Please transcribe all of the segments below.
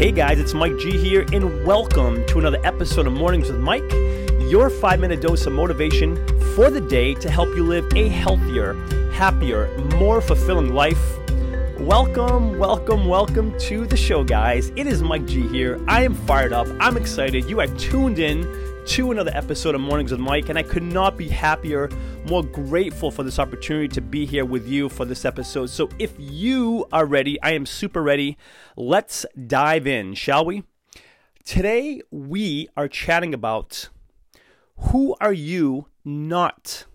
Hey guys, it's Mike G here, and welcome to another episode of Mornings with Mike, your five minute dose of motivation for the day to help you live a healthier, happier, more fulfilling life. Welcome, welcome, welcome to the show, guys. It is Mike G here. I am fired up. I'm excited. You are tuned in to another episode of Mornings with Mike, and I could not be happier, more grateful for this opportunity to be here with you for this episode. So, if you are ready, I am super ready. Let's dive in, shall we? Today, we are chatting about who are you not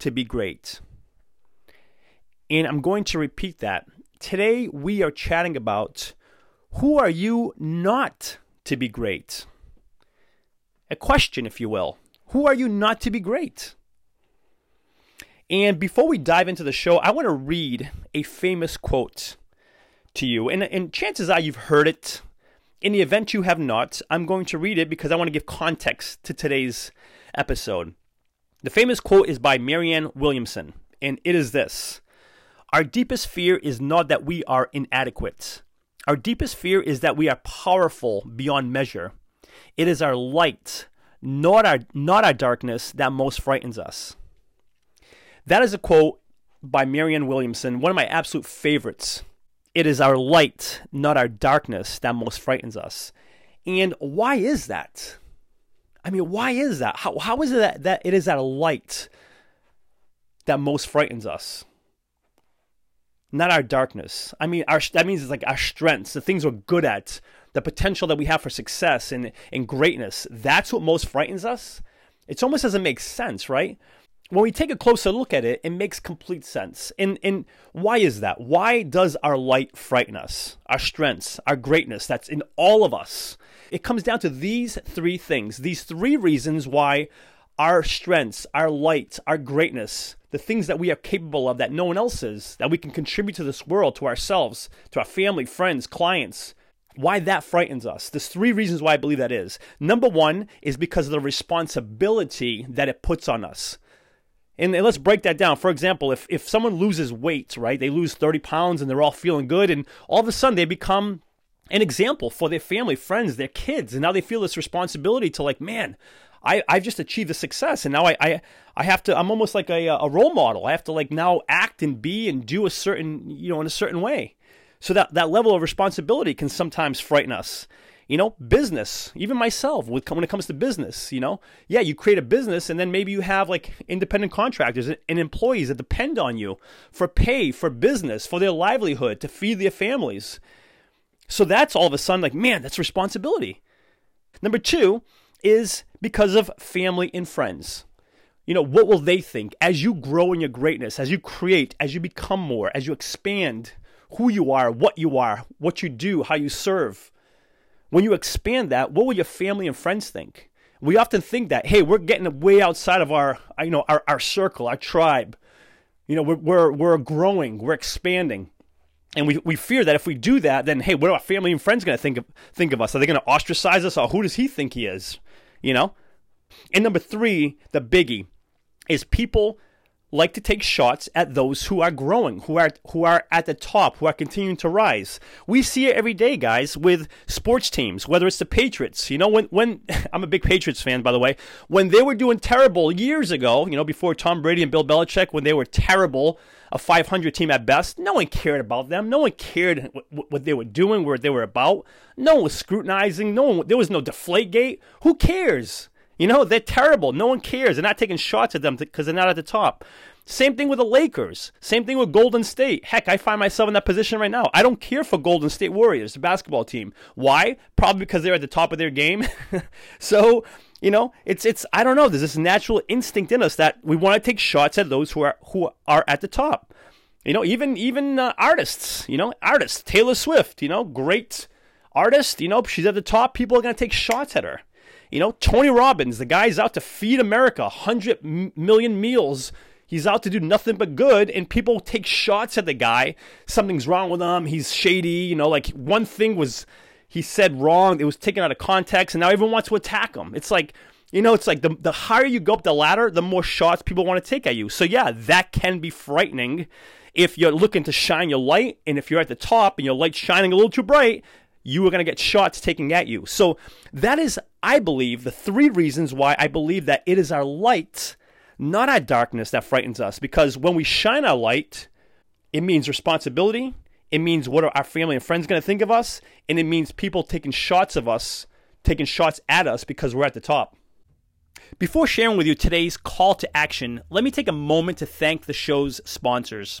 to be great? And I'm going to repeat that. Today, we are chatting about who are you not to be great? A question, if you will. Who are you not to be great? And before we dive into the show, I want to read a famous quote to you. And, and chances are you've heard it. In the event you have not, I'm going to read it because I want to give context to today's episode. The famous quote is by Marianne Williamson, and it is this Our deepest fear is not that we are inadequate. Our deepest fear is that we are powerful beyond measure. It is our light, not our not our darkness, that most frightens us. That is a quote by Marianne Williamson, one of my absolute favorites. It is our light, not our darkness, that most frightens us. And why is that? I mean, why is that? How, how is it that, that it is our light that most frightens us? Not our darkness. I mean, our, that means it's like our strengths, the things we're good at, the potential that we have for success and, and greatness, that's what most frightens us. It almost doesn't make sense, right? When we take a closer look at it, it makes complete sense. And, and why is that? Why does our light frighten us? Our strengths, our greatness, that's in all of us. It comes down to these three things, these three reasons why our strengths, our light, our greatness, the things that we are capable of that no one else is, that we can contribute to this world, to ourselves, to our family, friends, clients, why that frightens us. There's three reasons why I believe that is. Number one is because of the responsibility that it puts on us. And let's break that down. For example, if, if someone loses weight, right, they lose 30 pounds and they're all feeling good, and all of a sudden they become an example for their family, friends, their kids, and now they feel this responsibility to, like, man, I, I've just achieved a success and now I, I, I have to I'm almost like a, a role model. I have to like now act and be and do a certain you know in a certain way. So that, that level of responsibility can sometimes frighten us. You know, business, even myself, when it comes to business, you know, yeah, you create a business and then maybe you have like independent contractors and employees that depend on you for pay, for business, for their livelihood, to feed their families. So that's all of a sudden like, man, that's responsibility. Number two is because of family and friends. You know, what will they think as you grow in your greatness, as you create, as you become more, as you expand? Who you are, what you are, what you do, how you serve. When you expand that, what will your family and friends think? We often think that, hey, we're getting way outside of our, uh, you know, our, our circle, our tribe. You know, we're, we're, we're growing, we're expanding. And we, we fear that if we do that, then, hey, what are our family and friends going to think of, think of us? Are they going to ostracize us? Or who does he think he is? You know? And number three, the biggie, is people like to take shots at those who are growing, who are who are at the top, who are continuing to rise. We see it every day, guys, with sports teams, whether it's the Patriots. You know, when when I'm a big Patriots fan, by the way, when they were doing terrible years ago, you know, before Tom Brady and Bill Belichick, when they were terrible, a 500 team at best, no one cared about them. No one cared what they were doing, where they were about. No one was scrutinizing. No one, there was no deflate gate. Who cares? You know, they're terrible. No one cares. They're not taking shots at them because they're not at the top. Same thing with the Lakers. Same thing with Golden State. Heck, I find myself in that position right now. I don't care for Golden State Warriors, the basketball team. Why? Probably because they're at the top of their game. so, you know, it's it's I don't know. There's this natural instinct in us that we want to take shots at those who are who are at the top. You know, even even uh, artists. You know, artists. Taylor Swift. You know, great artist. You know, she's at the top. People are going to take shots at her. You know, Tony Robbins, the guy's out to feed America 100 million meals. He's out to do nothing but good, and people take shots at the guy. Something's wrong with him. He's shady. You know, like one thing was he said wrong. It was taken out of context, and now everyone wants to attack him. It's like, you know, it's like the, the higher you go up the ladder, the more shots people want to take at you. So, yeah, that can be frightening if you're looking to shine your light, and if you're at the top and your light's shining a little too bright, you are going to get shots taken at you. So that is, I believe, the three reasons why I believe that it is our light, not our darkness, that frightens us. Because when we shine our light, it means responsibility. It means what are our family and friends going to think of us, and it means people taking shots of us, taking shots at us because we're at the top. Before sharing with you today's call to action, let me take a moment to thank the show's sponsors.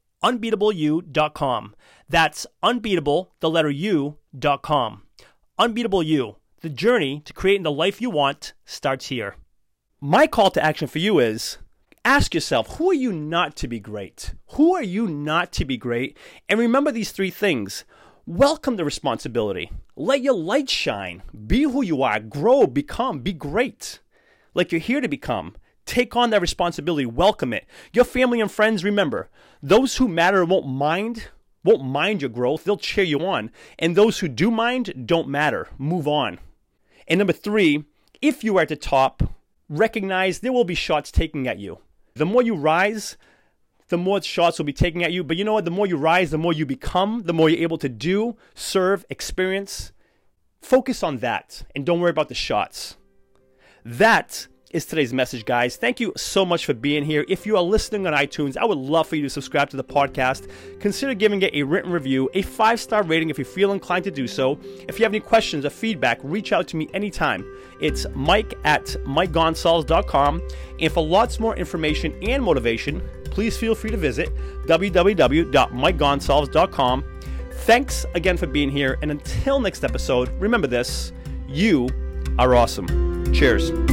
unbeatableu.com. That's unbeatable, the letter U.com. Unbeatable You, the journey to creating the life you want starts here. My call to action for you is ask yourself who are you not to be great? Who are you not to be great? And remember these three things. Welcome the responsibility. Let your light shine. Be who you are. Grow, become, be great. Like you're here to become. Take on that responsibility. Welcome it. Your family and friends, remember, those who matter won't mind, won't mind your growth. They'll cheer you on. And those who do mind don't matter. Move on. And number three, if you are at the top, recognize there will be shots taken at you. The more you rise, the more shots will be taken at you. But you know what? The more you rise, the more you become, the more you're able to do, serve, experience. Focus on that and don't worry about the shots. That is today's message, guys. Thank you so much for being here. If you are listening on iTunes, I would love for you to subscribe to the podcast. Consider giving it a written review, a five star rating if you feel inclined to do so. If you have any questions or feedback, reach out to me anytime. It's mike at mikegonsalves.com. And for lots more information and motivation, please feel free to visit www.mikegonsalves.com. Thanks again for being here. And until next episode, remember this you are awesome. Cheers.